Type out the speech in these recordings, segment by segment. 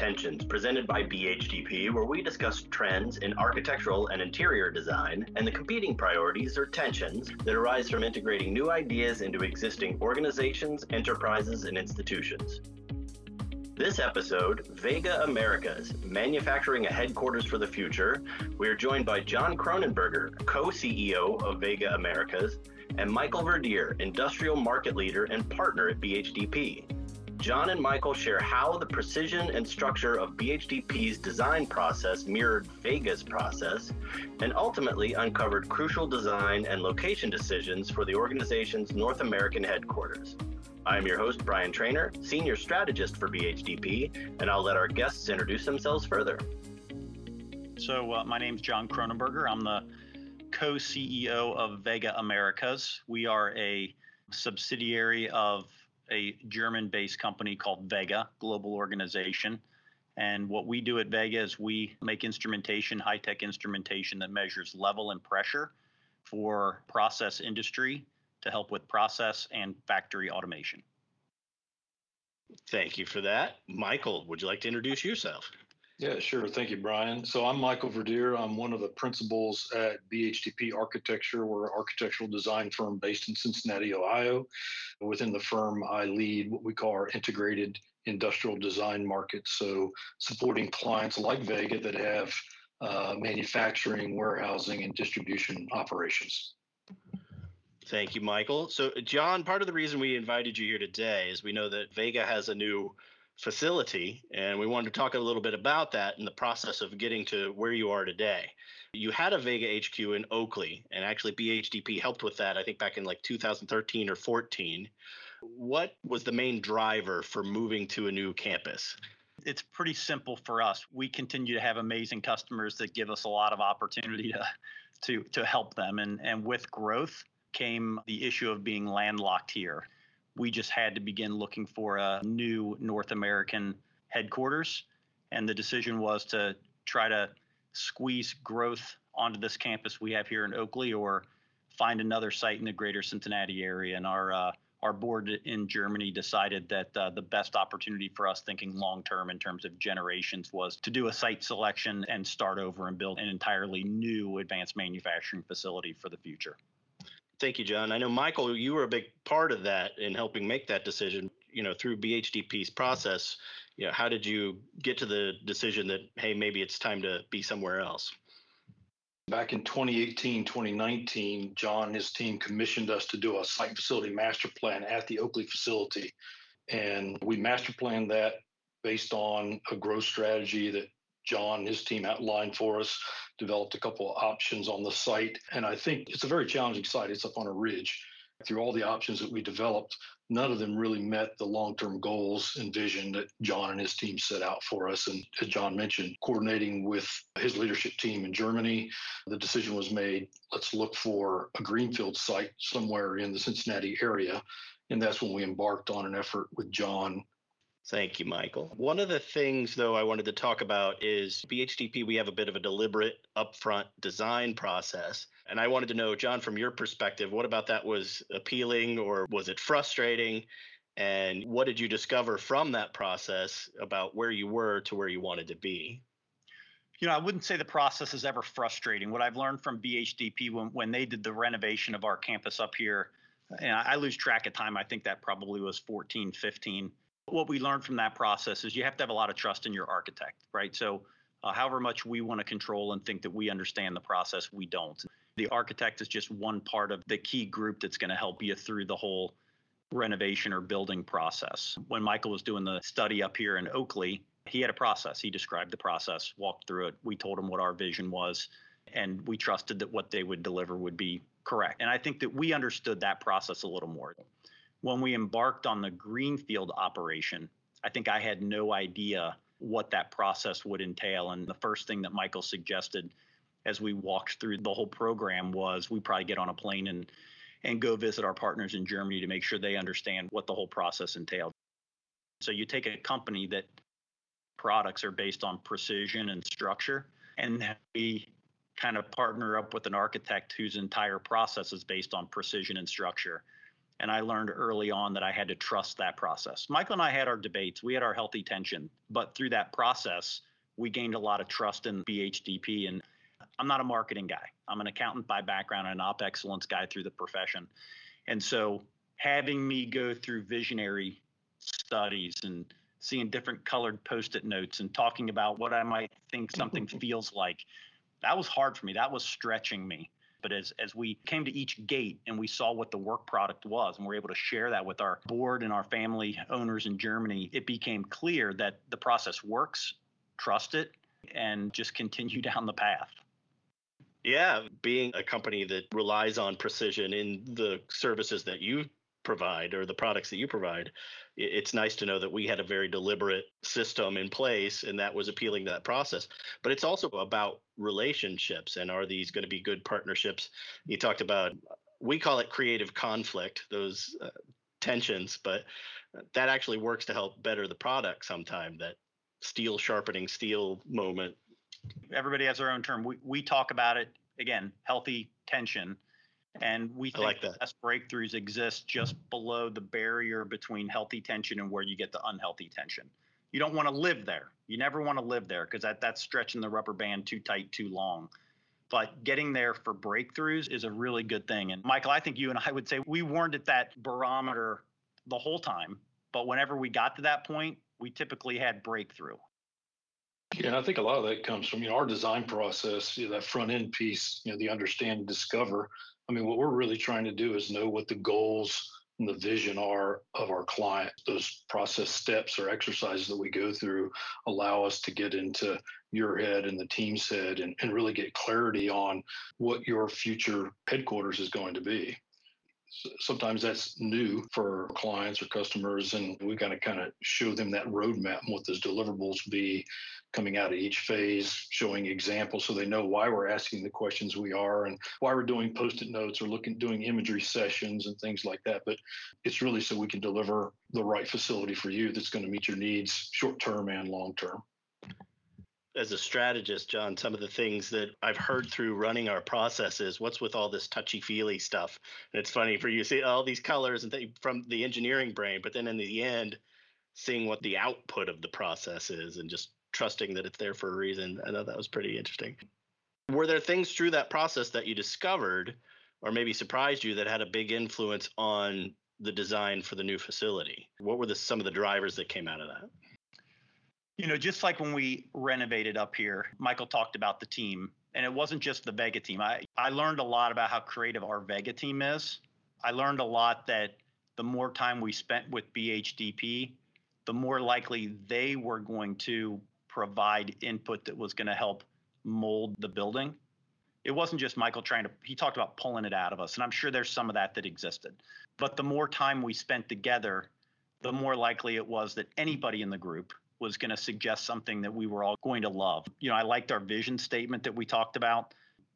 Tensions, presented by BHDP, where we discuss trends in architectural and interior design and the competing priorities or tensions that arise from integrating new ideas into existing organizations, enterprises, and institutions. This episode, Vega Americas, Manufacturing a Headquarters for the Future, we are joined by John Kronenberger, co CEO of Vega Americas, and Michael Verdier, Industrial Market Leader and Partner at BHDP. John and Michael share how the precision and structure of BHDP's design process mirrored Vega's process and ultimately uncovered crucial design and location decisions for the organization's North American headquarters. I'm your host, Brian Trainer, Senior Strategist for BHDP, and I'll let our guests introduce themselves further. So, uh, my name is John Kronenberger. I'm the co CEO of Vega Americas. We are a subsidiary of a German based company called Vega Global Organization. And what we do at Vega is we make instrumentation, high tech instrumentation that measures level and pressure for process industry to help with process and factory automation. Thank you for that. Michael, would you like to introduce yourself? Yeah, sure. Thank you, Brian. So I'm Michael Verdier. I'm one of the principals at BHDP Architecture. We're an architectural design firm based in Cincinnati, Ohio. Within the firm, I lead what we call our integrated industrial design market. So supporting clients like Vega that have uh, manufacturing, warehousing, and distribution operations. Thank you, Michael. So, John, part of the reason we invited you here today is we know that Vega has a new facility, and we wanted to talk a little bit about that in the process of getting to where you are today. You had a Vega HQ in Oakley, and actually BHDP helped with that, I think back in like 2013 or 14. What was the main driver for moving to a new campus? It's pretty simple for us. We continue to have amazing customers that give us a lot of opportunity to to to help them and and with growth came the issue of being landlocked here we just had to begin looking for a new North American headquarters. And the decision was to try to squeeze growth onto this campus we have here in Oakley or find another site in the greater Cincinnati area. And our uh, our board in Germany decided that uh, the best opportunity for us thinking long term in terms of generations was to do a site selection and start over and build an entirely new advanced manufacturing facility for the future. Thank you, John. I know Michael, you were a big part of that in helping make that decision. You know, through BHDP's process. You know, how did you get to the decision that hey, maybe it's time to be somewhere else? Back in 2018, 2019, John and his team commissioned us to do a site facility master plan at the Oakley facility. And we master planned that based on a growth strategy that John and his team outlined for us, developed a couple of options on the site. And I think it's a very challenging site. It's up on a ridge. Through all the options that we developed, none of them really met the long term goals and vision that John and his team set out for us. And as John mentioned, coordinating with his leadership team in Germany, the decision was made let's look for a greenfield site somewhere in the Cincinnati area. And that's when we embarked on an effort with John Thank you, Michael. One of the things, though, I wanted to talk about is BHDP, we have a bit of a deliberate upfront design process. And I wanted to know, John, from your perspective, what about that was appealing or was it frustrating? And what did you discover from that process about where you were to where you wanted to be? You know, I wouldn't say the process is ever frustrating. What I've learned from BHDP when, when they did the renovation of our campus up here, and I lose track of time, I think that probably was 14, 15 what we learned from that process is you have to have a lot of trust in your architect, right? So, uh, however much we want to control and think that we understand the process, we don't. The architect is just one part of the key group that's going to help you through the whole renovation or building process. When Michael was doing the study up here in Oakley, he had a process. He described the process, walked through it. We told him what our vision was, and we trusted that what they would deliver would be correct. And I think that we understood that process a little more when we embarked on the greenfield operation, I think I had no idea what that process would entail. And the first thing that Michael suggested as we walked through the whole program was we probably get on a plane and and go visit our partners in Germany to make sure they understand what the whole process entailed. So you take a company that products are based on precision and structure, and we kind of partner up with an architect whose entire process is based on precision and structure And I learned early on that I had to trust that process. Michael and I had our debates, we had our healthy tension, but through that process, we gained a lot of trust in BHDP. And I'm not a marketing guy, I'm an accountant by background and an op excellence guy through the profession. And so having me go through visionary studies and seeing different colored post-it notes and talking about what I might think something feels like. That was hard for me. That was stretching me. But as as we came to each gate and we saw what the work product was and we're able to share that with our board and our family owners in Germany, it became clear that the process works, trust it, and just continue down the path. Yeah, being a company that relies on precision in the services that you provide or the products that you provide, it's nice to know that we had a very deliberate system in place and that was appealing to that process. But it's also about relationships and are these going to be good partnerships? You talked about, we call it creative conflict, those uh, tensions, but that actually works to help better the product sometime, that steel sharpening steel moment. Everybody has their own term. We, we talk about it again, healthy tension and we think like that. best breakthroughs exist just below the barrier between healthy tension and where you get the unhealthy tension. You don't want to live there. You never want to live there because that, that's stretching the rubber band too tight, too long. But getting there for breakthroughs is a really good thing. And Michael, I think you and I would say we weren't at that barometer the whole time. But whenever we got to that point, we typically had breakthrough. Yeah, and I think a lot of that comes from you know our design process, you know, that front end piece, you know, the understand, discover. I mean, what we're really trying to do is know what the goals and the vision are of our client. Those process steps or exercises that we go through allow us to get into your head and the team's head and, and really get clarity on what your future headquarters is going to be sometimes that's new for clients or customers and we got to kind of show them that roadmap and what those deliverables be coming out of each phase showing examples so they know why we're asking the questions we are and why we're doing post-it notes or looking doing imagery sessions and things like that. But it's really so we can deliver the right facility for you that's going to meet your needs short term and long term as a strategist, John, some of the things that I've heard through running our processes, what's with all this touchy feely stuff? And it's funny for you to see all these colors and th- from the engineering brain, but then in the end, seeing what the output of the process is and just trusting that it's there for a reason. I thought that was pretty interesting. Were there things through that process that you discovered or maybe surprised you that had a big influence on the design for the new facility? What were the, some of the drivers that came out of that? You know, just like when we renovated up here, Michael talked about the team, and it wasn't just the Vega team. I, I learned a lot about how creative our Vega team is. I learned a lot that the more time we spent with BHDP, the more likely they were going to provide input that was going to help mold the building. It wasn't just Michael trying to, he talked about pulling it out of us, and I'm sure there's some of that that existed. But the more time we spent together, the more likely it was that anybody in the group was going to suggest something that we were all going to love. You know, I liked our vision statement that we talked about.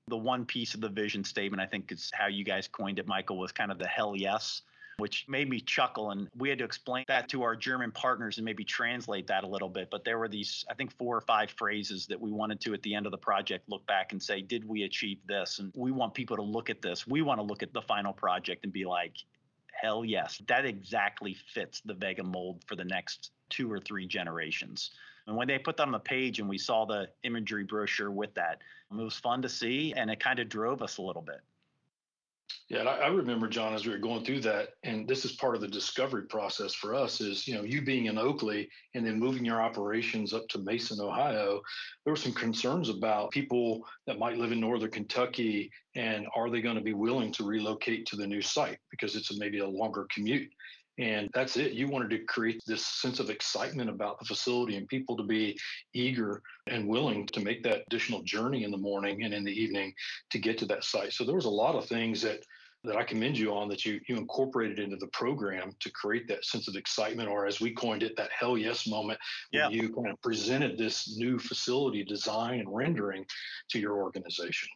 The one piece of the vision statement, I think is how you guys coined it, Michael, was kind of the hell yes, which made me chuckle. And we had to explain that to our German partners and maybe translate that a little bit. But there were these, I think, four or five phrases that we wanted to, at the end of the project, look back and say, did we achieve this? And we want people to look at this. We want to look at the final project and be like, hell yes, that exactly fits the Vega mold for the next two or three generations. And when they put that on the page and we saw the imagery brochure with that, it was fun to see and it kind of drove us a little bit. Yeah, I, remember John as we were going through that, and this is part of the discovery process for us. Is you know you being in Oakley and then moving your operations up to Mason, Ohio. There were some concerns about people that might live in northern Kentucky, and are they going to be willing to relocate to the new site because it's maybe a longer commute. And that's it. You wanted to create this sense of excitement about the facility and people to be eager and willing to make that additional journey in the morning and in the evening to get to that site. So there was a lot of things that that I commend you on that you you incorporated into the program to create that sense of excitement, or as we coined it, that hell yes moment. Yeah. you kind of presented this new facility design and rendering to your organization.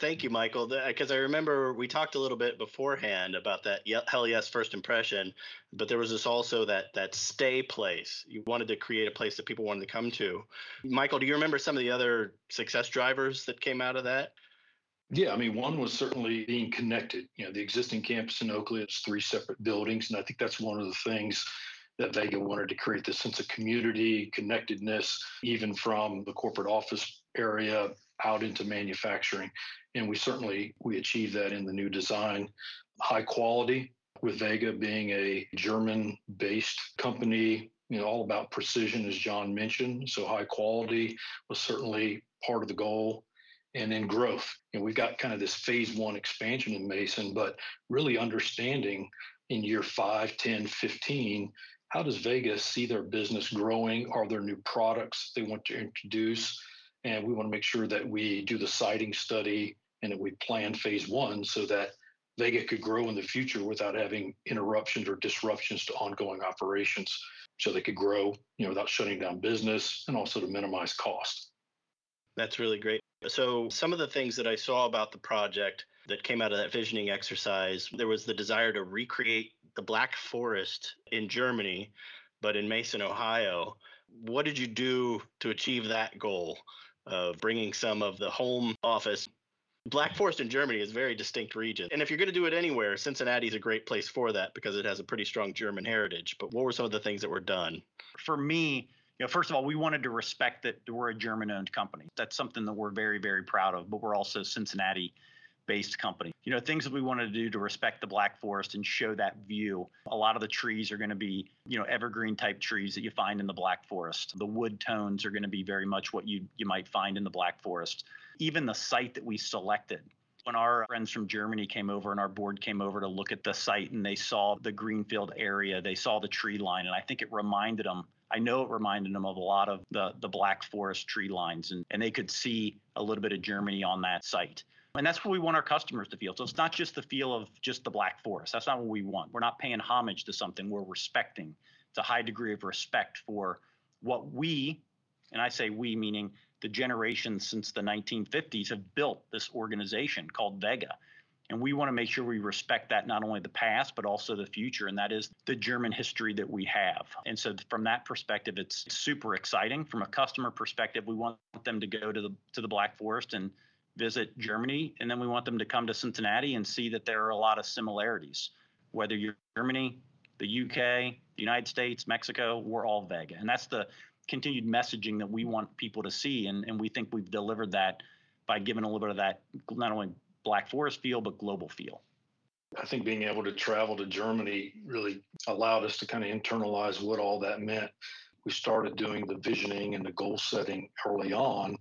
Thank you, Michael. Because uh, I remember we talked a little bit beforehand about that hell yes first impression, but there was this also that that stay place. You wanted to create a place that people wanted to come to. Michael, do you remember some of the other success drivers that came out of that? Yeah, I mean, one was certainly being connected. You know, the existing campus in Oakley is three separate buildings, and I think that's one of the things that Vega wanted to create this sense of community, connectedness, even from the corporate office area out into manufacturing. And we certainly we achieved that in the new design. High quality, with Vega being a German-based company, you know, all about precision, as John mentioned. So high quality was certainly part of the goal and then growth. And we've got kind of this phase one expansion in Mason, but really understanding in year 5, 10, 15, how does Vegas see their business growing? Are there new products they want to introduce? And we want to make sure that we do the siting study and that we plan phase one so that Vega could grow in the future without having interruptions or disruptions to ongoing operations. So they could grow, you know, without shutting down business and also to minimize cost. That's really great. So, some of the things that I saw about the project that came out of that visioning exercise, there was the desire to recreate the Black Forest in Germany, but in Mason, Ohio. What did you do to achieve that goal of bringing some of the home office? Black Forest in Germany is a very distinct region. And if you're going to do it anywhere, Cincinnati is a great place for that because it has a pretty strong German heritage. But what were some of the things that were done? For me, you know, first of all, we wanted to respect that we're a German-owned company. That's something that we're very, very proud of. But we're also Cincinnati based company. You know, things that we wanted to do to respect the Black Forest and show that view. A lot of the trees are going to be, you know, evergreen type trees that you find in the Black Forest. The wood tones are going to be very much what you you might find in the Black Forest. Even the site that we selected. When our friends from Germany came over and our board came over to look at the site and they saw the greenfield area, they saw the tree line, and I think it reminded them I know it reminded them of a lot of the the Black Forest tree lines, and, and they could see a little bit of Germany on that site. And that's what we want our customers to feel. So it's not just the feel of just the Black Forest. That's not what we want. We're not paying homage to something. We're respecting. It's a high degree of respect for what we, and I say we meaning the generations since the 1950s have built this organization called Vega. And we want to make sure we respect that not only the past, but also the future. And that is the German history that we have. And so from that perspective, it's super exciting. From a customer perspective, we want them to go to the to the Black Forest and visit Germany. And then we want them to come to Cincinnati and see that there are a lot of similarities. Whether you're Germany, the UK, the United States, Mexico, we're all Vega. And that's the continued messaging that we want people to see. And, and we think we've delivered that by giving a little bit of that not only Black Forest feel, but global feel. I think being able to travel to Germany really allowed us to kind of internalize what all that meant. We started doing the visioning and the goal setting early on.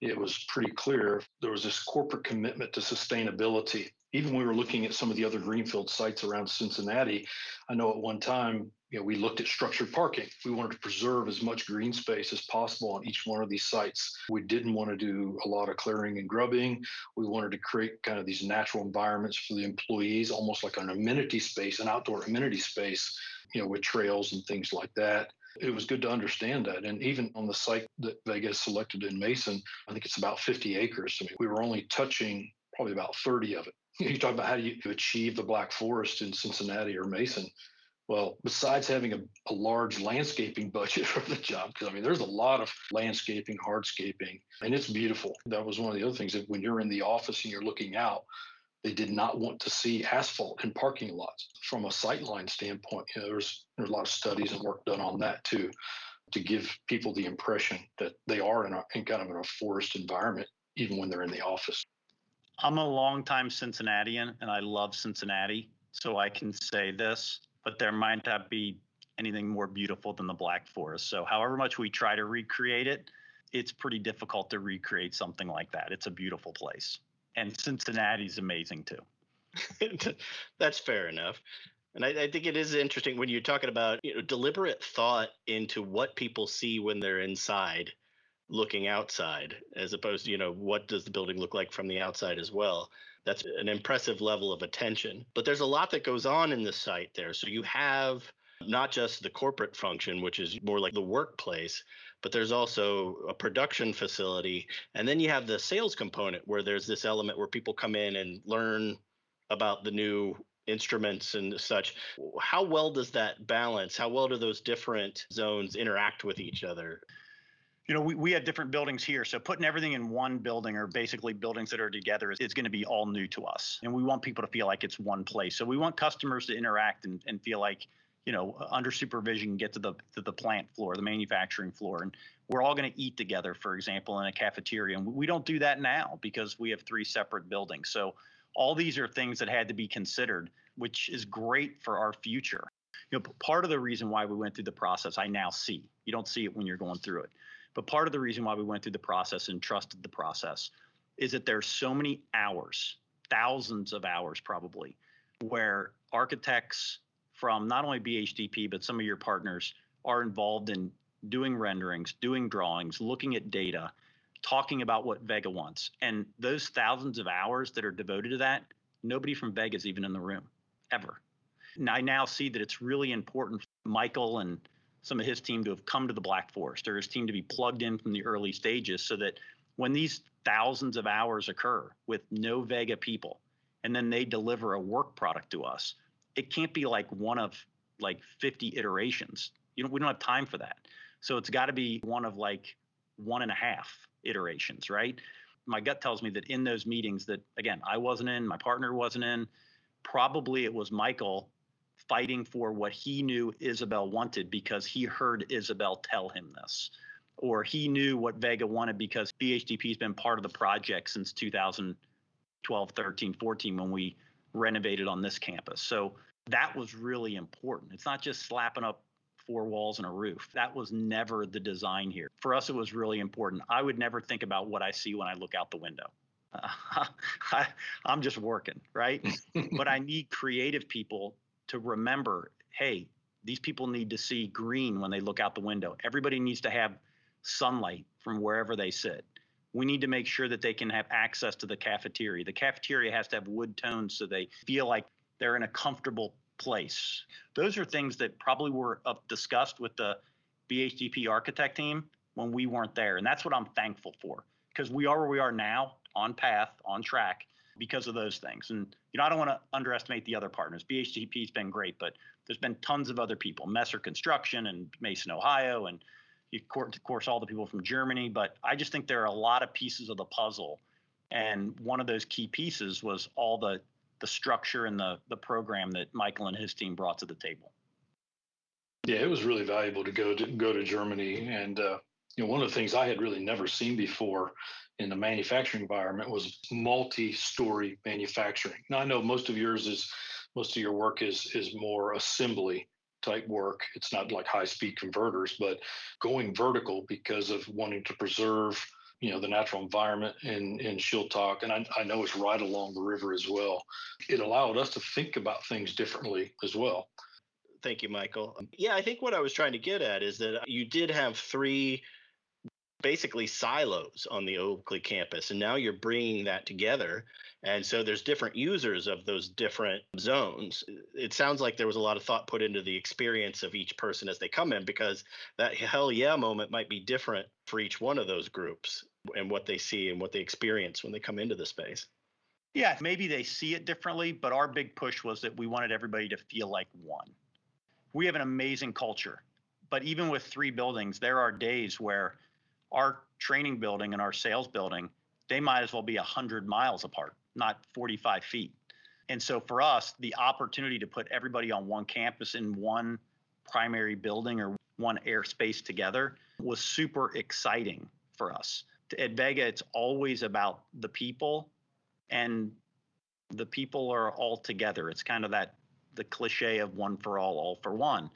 It was pretty clear there was this corporate commitment to sustainability. Even when we were looking at some of the other greenfield sites around Cincinnati, I know at one time you know, we looked at structured parking. We wanted to preserve as much green space as possible on each one of these sites. We didn't want to do a lot of clearing and grubbing. We wanted to create kind of these natural environments for the employees, almost like an amenity space, an outdoor amenity space, you know, with trails and things like that. It was good to understand that. And even on the site that Vegas selected in Mason, I think it's about 50 acres. I mean, we were only touching probably about 30 of it. You talk about how do you achieve the Black Forest in Cincinnati or Mason well, besides having a, a large landscaping budget for the job, because I mean, there's a lot of landscaping, hardscaping, and it's beautiful. That was one of the other things that when you're in the office and you're looking out, they did not want to see asphalt in parking lots. From a sightline standpoint, you know, there's there's a lot of studies and work done on that too, to give people the impression that they are in, a, in kind of in a forest environment, even when they're in the office. I'm a longtime Cincinnatian, and I love Cincinnati, so I can say this but there might not be anything more beautiful than the Black Forest. So, however much we try to recreate it, it's pretty difficult to recreate something like that. It's a beautiful place. And Cincinnati's amazing too. That's fair enough. And I, I, think it is interesting when you're talking about you know, deliberate thought into what people see when they're inside looking outside, as opposed to, you know, what does the building look like from the outside as well. That's an impressive level of attention. But there's a lot that goes on in the site there. So you have not just the corporate function, which is more like the workplace, but there's also a production facility. And then you have the sales component where there's this element where people come in and learn about the new instruments and such. How well does that balance? How well do those different zones interact with each other? you know, we, we have different buildings here. So putting everything in one building or basically buildings that are together is, is going to be all new to us. And we want people to feel like it's one place. So we want customers to interact and, and feel like, you know, under supervision, get to the to the plant floor, the manufacturing floor. And we're all going to eat together, for example, in a cafeteria. And we don't do that now because we have three separate buildings. So all these are things that had to be considered, which is great for our future. You know, part of the reason why we went through the process, I now see. You don't see it when you're going through it but part of the reason why we went through the process and trusted the process is that there's so many hours, thousands of hours probably, where architects from not only BHDP, but some of your partners are involved in doing renderings, doing drawings, looking at data, talking about what Vega wants. And those thousands of hours that are devoted to that, nobody from Vega is even in the room, ever. And I now see that it's really important. Michael and some of his team to have come to the Black Forest or his team to be plugged in from the early stages so that when these thousands of hours occur with no Vega people and then they deliver a work product to us, it can't be like one of like 50 iterations. You know, we don't have time for that. So it's got to be one of like one and a half iterations, right? My gut tells me that in those meetings that again, I wasn't in, my partner wasn't in, probably it was Michael fighting for what he knew Isabel wanted because he heard Isabel tell him this. Or he knew what Vega wanted because BHDP has been part of the project since 2012, 13, 14 when we renovated on this campus. So that was really important. It's not just slapping up four walls and a roof. That was never the design here. For us, it was really important. I would never think about what I see when I look out the window. Uh, I, I'm just working, right? but I need creative people to remember hey, these people need to see green when they look out the window. Everybody needs to have sunlight from wherever they sit. We need to make sure that they can have access to the cafeteria. The cafeteria has to have wood tones so they feel like they're in a comfortable place. Those are things that probably were discussed with the BHDP architect team when we weren't there. And that's what I'm thankful for because we are where we are now on path, on track because of those things. And you know, I don't want to underestimate the other partners. BHDP's been great, but there's been tons of other people, Messer Construction and Mason, Ohio, and of course all the people from Germany. But I just think there are a lot of pieces of the puzzle, and one of those key pieces was all the the structure and the the program that Michael and his team brought to the table. Yeah, it was really valuable to go to go to Germany, and uh, you know, one of the things I had really never seen before in the manufacturing environment was multi-story manufacturing. Now I know most of yours is most of your work is is more assembly type work. It's not like high-speed converters, but going vertical because of wanting to preserve you know the natural environment in in Schiltach, and I, I know it's right along the river as well. It allowed us to think about things differently as well. Thank you, Michael. Yeah, I think what I was trying to get at is that you did have three basically silos on the Oakley campus. And now you're bringing that together. And so there's different users of those different zones. It sounds like there was a lot of thought put into the experience of each person as they come in because that hell yeah moment might be different for each one of those groups and what they see and what they experience when they come into the space. Yeah, maybe they see it differently, but our big push was that we wanted everybody to feel like one. We have an amazing culture, but even with three buildings, there are days where our training building and our sales building, they might as well be 100 miles apart, not 45 feet. And so for us, the opportunity to put everybody on one campus in one primary building or one airspace together was super exciting for us. At Vega, it's always about the people and the people are all together. It's kind of that the cliche of one for all, all for one.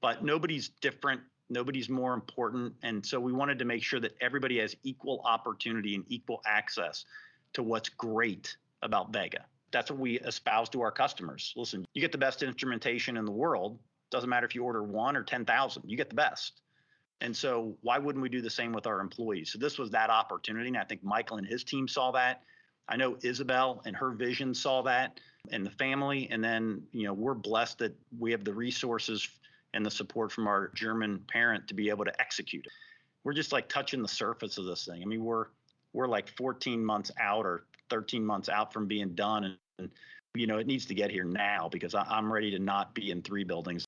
But nobody's different nobody's more important. And so we wanted to make sure that everybody has equal opportunity and equal access to what's great about Vega. That's what we espouse to our customers. Listen, you get the best instrumentation in the world. Doesn't matter if you order one or 10,000, you get the best. And so why wouldn't we do the same with our employees? So this was that opportunity. And I think Michael and his team saw that. I know Isabel and her vision saw that and the family. And then, you know, we're blessed that we have the resources and the support from our German parent to be able to execute it. We're just like touching the surface of this thing. I mean, we're we're like 14 months out or 13 months out from being done, and, and you know it needs to get here now because I, I'm ready to not be in three buildings.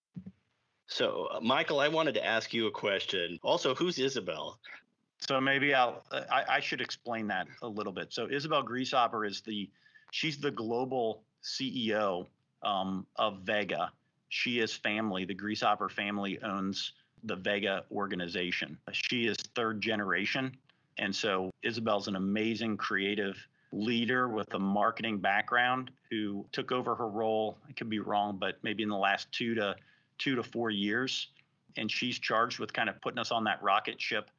So, uh, Michael, I wanted to ask you a question. Also, who's Isabel? So maybe I'll I, I should explain that a little bit. So Isabel Grieshaber is the she's the global CEO um, of Vega. She is family. The Grieshaber family owns the Vega organization. She is third generation, and so Isabel's an amazing creative leader with a marketing background who took over her role. I could be wrong, but maybe in the last two to two to four years, and she's charged with kind of putting us on that rocket ship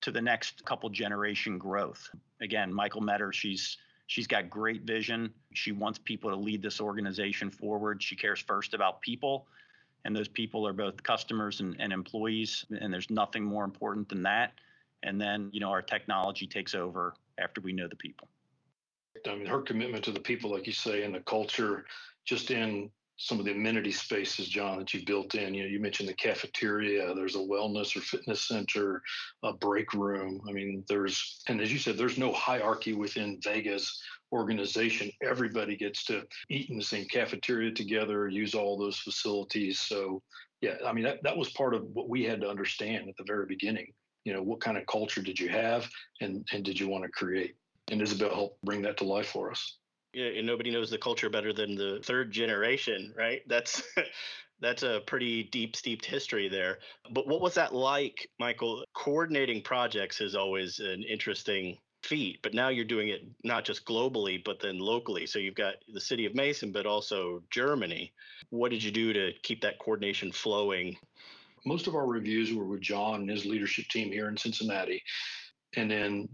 to the next couple generation growth. Again, Michael met her. She's she's got great vision. She wants people to lead this organization forward. She cares first about people, and those people are both customers and, and employees. And there's nothing more important than that. And then you know our technology takes over after we know the people. I mean, her commitment to the people, like you say, and the culture, just in some of the amenity spaces, John, that you built in. You know, you mentioned the cafeteria. There's a wellness or fitness center, a break room. I mean, there's and as you said, there's no hierarchy within Vega's organization. Everybody gets to eat in the same cafeteria together, use all those facilities. So, yeah, I mean, that, that was part of what we had to understand at the very beginning. You know, what kind of culture did you have, and and did you want to create? And Isabel helped bring that to life for us and nobody knows the culture better than the third generation, right? That's that's a pretty deep, steeped history there. But what was that like, Michael? Coordinating projects is always an interesting feat, but now you're doing it not just globally, but then locally. So you've got the city of Mason, but also Germany. What did you do to keep that coordination flowing? Most of our reviews were with John and his leadership team here in Cincinnati. And then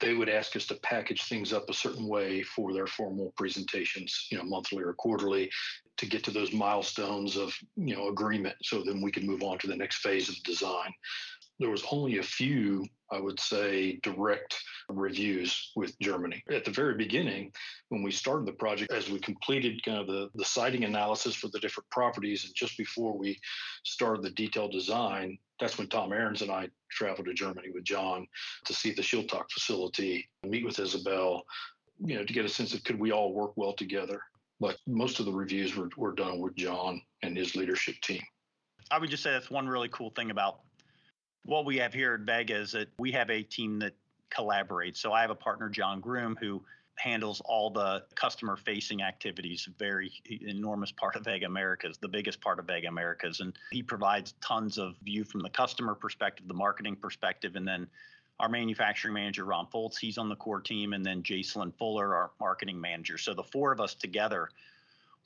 they would ask us to package things up a certain way for their formal presentations, you know, monthly or quarterly to get to those milestones of, you know, agreement. So then we could move on to the next phase of design. There was only a few, I would say, direct reviews with Germany. At the very beginning, when we started the project, as we completed kind of the, the siting analysis for the different properties, and just before we started the detailed design, that's when Tom Ahrens and I traveled to Germany with John to see the Schiltach facility, meet with Isabel, you know, to get a sense of could we all work well together. But most of the reviews were, were done with John and his leadership team. I would just say that's one really cool thing about what we have here at Vega is that we have a team that collaborates. So I have a partner, John Groom, who handles all the customer facing activities very enormous part of vega americas the biggest part of vega americas and he provides tons of view from the customer perspective the marketing perspective and then our manufacturing manager ron foltz he's on the core team and then jacelyn fuller our marketing manager so the four of us together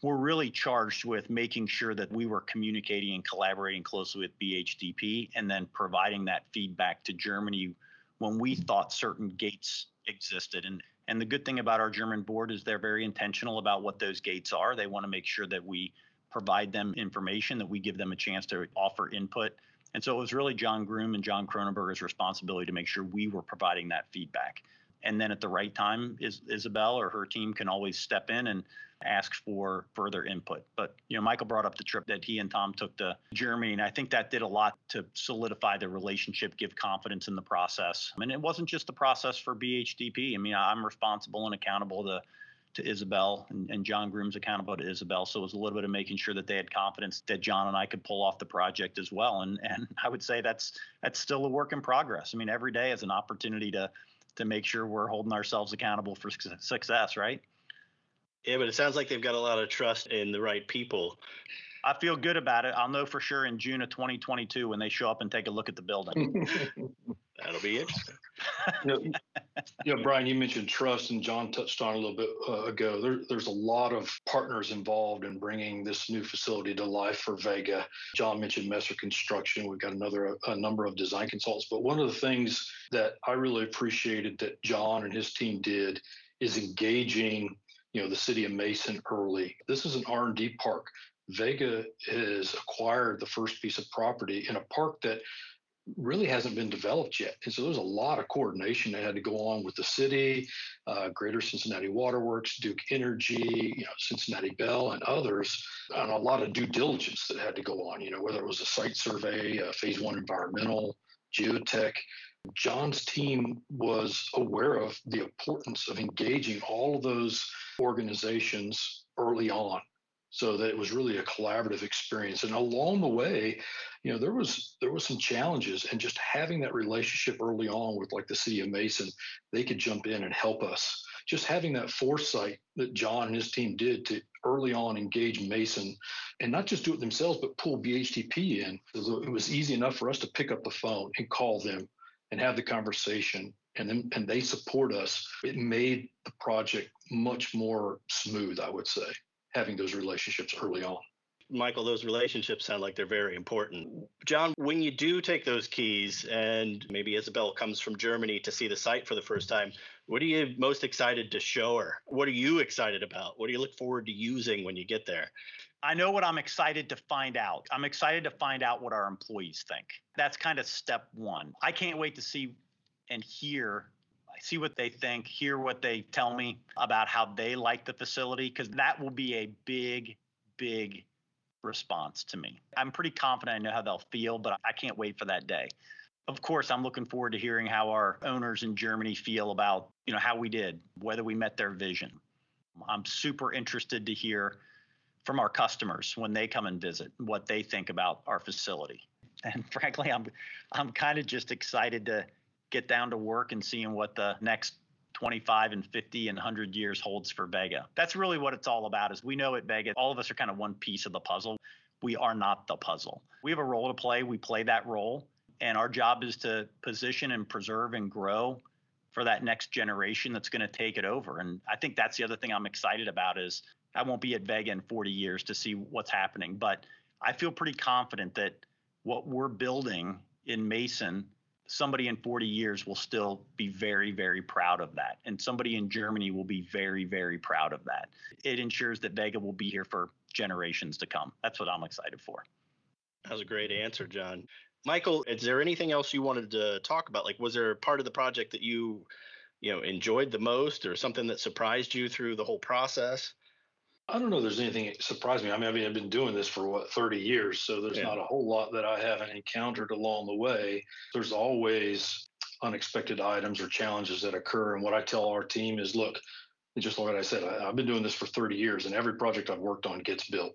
we're really charged with making sure that we were communicating and collaborating closely with bhdp and then providing that feedback to germany when we thought certain gates existed and and the good thing about our German board is they're very intentional about what those gates are. They want to make sure that we provide them information, that we give them a chance to offer input. And so it was really John Groom and John Kronenberger's responsibility to make sure we were providing that feedback. And then at the right time, is Isabel or her team can always step in and ask for further input. But you know, Michael brought up the trip that he and Tom took to Germany, and I think that did a lot to solidify the relationship, give confidence in the process. I mean, it wasn't just the process for BHDP. I mean, I'm responsible and accountable to to Isabel and, and John Groom's accountable to Isabel. So it was a little bit of making sure that they had confidence that John and I could pull off the project as well. And and I would say that's that's still a work in progress. I mean, every day is an opportunity to to make sure we're holding ourselves accountable for success, right? Yeah, but it sounds like they've got a lot of trust in the right people. I feel good about it. I'll know for sure in June of 2022 when they show up and take a look at the building. That'll be interesting. know, you know, Brian, you mentioned trust, and John touched on a little bit uh, ago. There, there's a lot of partners involved in bringing this new facility to life for Vega. John mentioned Messer Construction. We've got another a number of design consultants. But one of the things that I really appreciated that John and his team did is engaging you know the city of Mason early. This is an R&D park. Vega has acquired the first piece of property in a park that really hasn't been developed yet. And so there's a lot of coordination that had to go on with the city, uh, Greater Cincinnati Waterworks, Duke Energy, you know, Cincinnati Bell, and others, and a lot of due diligence that had to go on. You know, whether it was a site survey, a phase one environmental, geotech. John's team was aware of the importance of engaging all of those organizations early on so that it was really a collaborative experience. And along the way you know there was there was some challenges and just having that relationship early on with like the city of mason they could jump in and help us. Just having that foresight that john and his team did to early on engage mason and not just do it themselves but pull bhdp in it was easy enough for us to pick up the phone and call them and have the conversation and then and they support us. It made the project much more smooth i would say having those relationships early on. Michael, those relationships sound like they're very important. John, when you do take those keys and maybe Isabel comes from Germany to see the site for the first time, what are you most excited to show her? What are you excited about? What do you look forward to using when you get there? I know what I'm excited to find out. I'm excited to find out what our employees think. That's kind of step one. I can't wait to see and hear see what they think, hear what they tell me about how they like the facility, because that will be a big, big response to me. I'm pretty confident I know how they'll feel, but I can't wait for that day. Of course, I'm looking forward to hearing how our owners in Germany feel about, you know, how we did, whether we met their vision. I'm super interested to hear from our customers when they come and visit what they think about our facility. And frankly, I'm I'm kind of just excited to get down to work and seeing what the next 25 and 50 and 100 years holds for Vega. That's really what it's all about is we know at Vega all of us are kind of one piece of the puzzle. We are not the puzzle. We have a role to play. We play that role and our job is to position and preserve and grow for that next generation that's going to take it over. And I think that's the other thing I'm excited about is I won't be at Vega in 40 years to see what's happening, but I feel pretty confident that what we're building in Mason somebody in 40 years will still be very, very proud of that. And somebody in Germany will be very, very proud of that. It ensures that Vega will be here for generations to come. That's what I'm excited for. That was a great answer, John. Michael, is there anything else you wanted to talk about? Like, was there a part of the project that you, you know, enjoyed the most, or something that surprised you through the whole process? I don't know. There's anything that surprised me. I mean, I mean, I've been doing this for what 30 years, so there's yeah. not a whole lot that I haven't encountered along the way. There's always unexpected items or challenges that occur, and what I tell our team is, look, just like I said, I, I've been doing this for 30 years, and every project I've worked on gets built.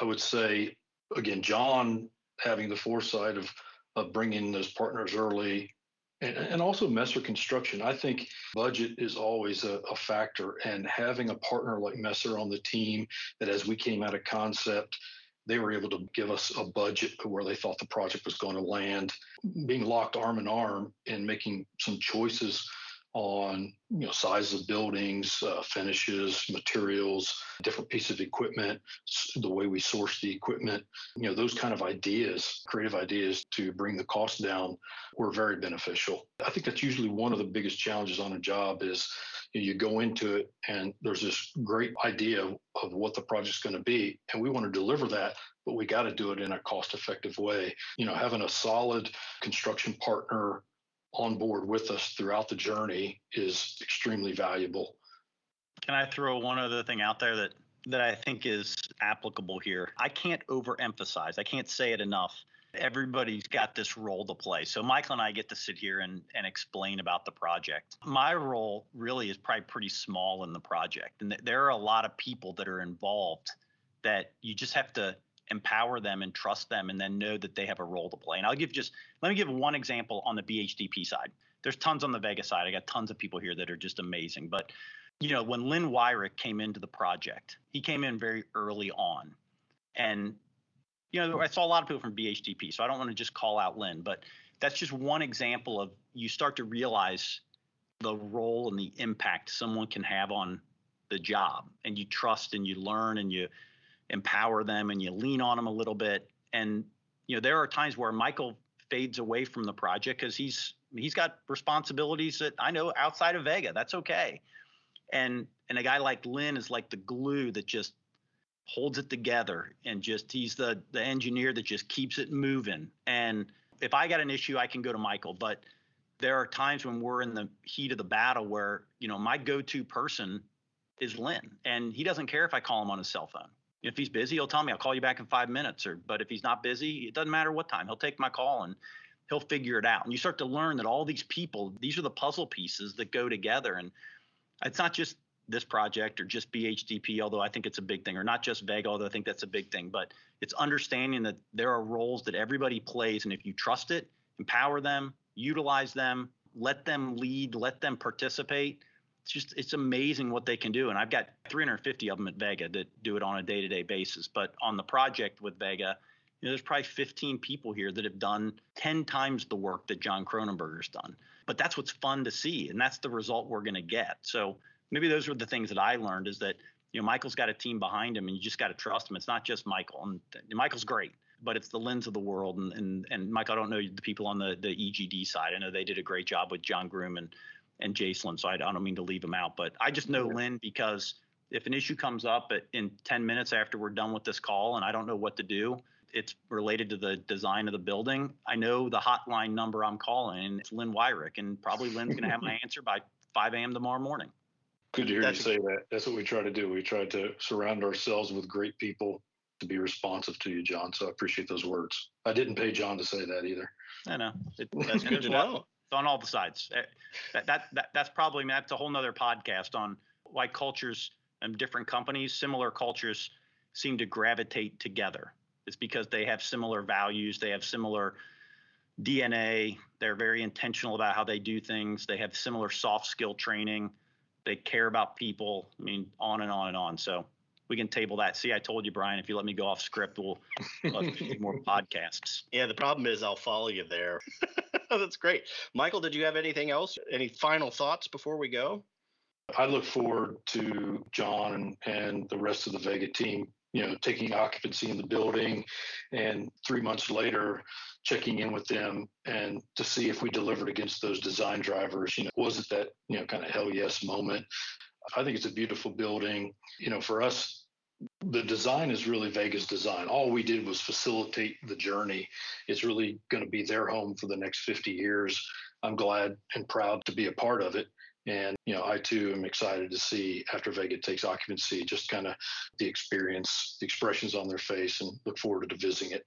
I would say, again, John having the foresight of of bringing those partners early and, and also Messer Construction. I think budget is always a, a, factor, and having a partner like Messer on the team that, as we came out of concept, they were able to give us a budget where they thought the project was going to land. Being locked arm in arm and making some choices on you know size of buildings, uh, finishes, materials, different pieces of equipment, the way we source the equipment, you know those kind of ideas, creative ideas to bring the cost down, were very beneficial. I think that's usually one of the biggest challenges on a job is you, know, you go into it and there's this great idea of, what the project's going to be, and we want to deliver that, but we got to do it in a cost-effective way. You know, having a solid construction partner on board with us throughout the journey is extremely valuable. Can I throw one other thing out there that that I think is applicable here? I can't overemphasize. I can't say it enough. Everybody's got this role to play. So Michael and I get to sit here and, and explain about the project. My role really is probably pretty small in the project. And there are a lot of people that are involved that you just have to empower them and trust them and then know that they have a role to play. And I'll give just let me give one example on the BHDP side. There's tons on the Vega side. I got tons of people here that are just amazing. But you know, when Lynn Wyrick came into the project, he came in very early on. And you know, I saw a lot of people from BHDP, so I don't want to just call out Lynn, but that's just one example of you start to realize the role and the impact someone can have on the job and you trust and you learn and you empower them and you lean on them a little bit. And you know, there are times where Michael fades away from the project because he's he's got responsibilities that I know outside of Vega. That's okay. And and a guy like Lynn is like the glue that just holds it together and just he's the the engineer that just keeps it moving. And if I got an issue, I can go to Michael. But there are times when we're in the heat of the battle where you know my go-to person is Lynn, and he doesn't care if I call him on his cell phone. If he's busy, he'll tell me I'll call you back in five minutes. Or but if he's not busy, it doesn't matter what time. He'll take my call and he'll figure it out. And you start to learn that all these people, these are the puzzle pieces that go together. And it's not just this project or just BHDP, although I think it's a big thing, or not just Vega, although I think that's a big thing, but it's understanding that there are roles that everybody plays. And if you trust it, empower them, utilize them, let them lead, let them participate. It's just, it's amazing what they can do. And I've got 350 of them at Vega that do it on a day to day basis. But on the project with Vega, you know, there's probably 15 people here that have done 10 times the work that John Kronenberger's done. But that's what's fun to see. And that's the result we're going to get. So maybe those were the things that I learned is that, you know, Michael's got a team behind him and you just got to trust him. It's not just Michael. And Michael's great, but it's the lens of the world. And, and, and Mike, I don't know the people on the, the EGD side. I know they did a great job with John Groom and, and Jacelyn. So I, I don't mean to leave them out, but I just know Lynn because if an issue comes up in 10 minutes after we're done with this call and I don't know what to do, it's related to the design of the building. I know the hotline number I'm calling, it's Lynn Wyrick, and probably Lynn's going to have my answer by 5 a.m. tomorrow morning. Good to hear That's- you say that. That's what we try to do. We try to surround ourselves with great people to be responsive to you, John. So I appreciate those words. I didn't pay John to say that either. I know it, That's that's good to know. On all the sides. Eh, That, that, that that's probably that's a whole nother podcast on why cultures and different companies, similar cultures, seem to gravitate together. It's because they have similar values, they have similar DNA, they're very intentional about how they do things, they have similar soft skill training, they care about people. I mean, on and on and on. So we can table that. See, I told you, Brian, if you let me go off script, we'll, we'll have do more podcasts. Yeah, the problem is I'll follow you there. That's great. Michael, did you have anything else? Any final thoughts before we go? I look forward to John and, and the rest of the Vega team, you know, taking occupancy in the building and three months later checking in with them and to see if we delivered against those design drivers. You know, was it that, you know, kind of hell yes moment? I think it's a beautiful building. You know, for us, the design is really Vega's design. All we did was facilitate the journey. It's really going to be their home for the next 50 years. I'm glad and proud to be a part of it. And, you know, I too am excited to see after Vega takes occupancy, just kind of the experience, the expressions on their face, and look forward to visiting it.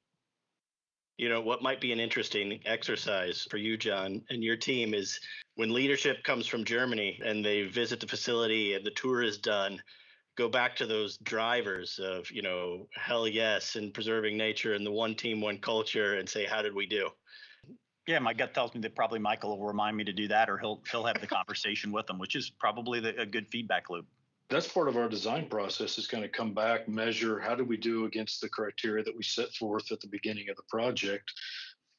You know, what might be an interesting exercise for you, John, and your team is when leadership comes from Germany and they visit the facility and the tour is done, go back to those drivers of, you know, hell yes and preserving nature and the one team, one culture and say, how did we do? Yeah, my gut tells me that probably Michael will remind me to do that, or he'll he'll have the conversation with them, which is probably the, a good feedback loop. That's part of our design process is going to come back, measure how do we do against the criteria that we set forth at the beginning of the project.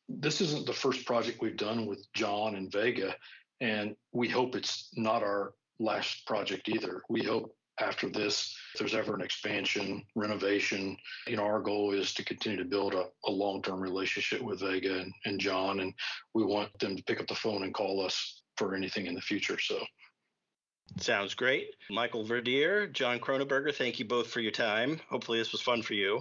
This isn't the first project we've done with John and Vega, and we hope it's not our last project either. We hope after this, if there's ever an expansion, renovation, you know, our goal is to continue to build a, a long-term relationship with Vega and, and John, and we want them to pick up the phone and call us for anything in the future. So Sounds great. Michael Verdier, John Kronenberger, thank you both for your time. Hopefully, this was fun for you.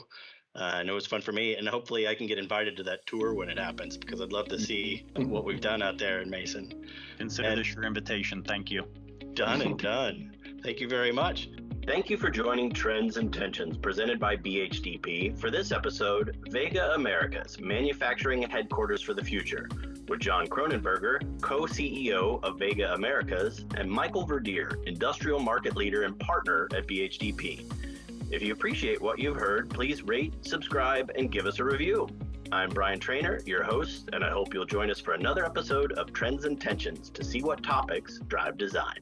Uh, I know it's fun for me, and hopefully, I can get invited to that tour when it happens because I'd love to see what we've done out there in Mason. Consider And- this your invitation. Thank you. Done and done. Thank you very much. Thank you for joining Trends and Tensions presented by BHDP for this episode, Vega Americas, Manufacturing Headquarters for the Future, with John Kronenberger, co CEO of Vega Americas, and Michael Verdier, Industrial Market Leader and Partner at BHDP. If you appreciate what you've heard, please rate, subscribe, and give us a review. I'm Brian Trainer, your host, and I hope you'll join us for another episode of Trends and Tensions to see what topics drive design.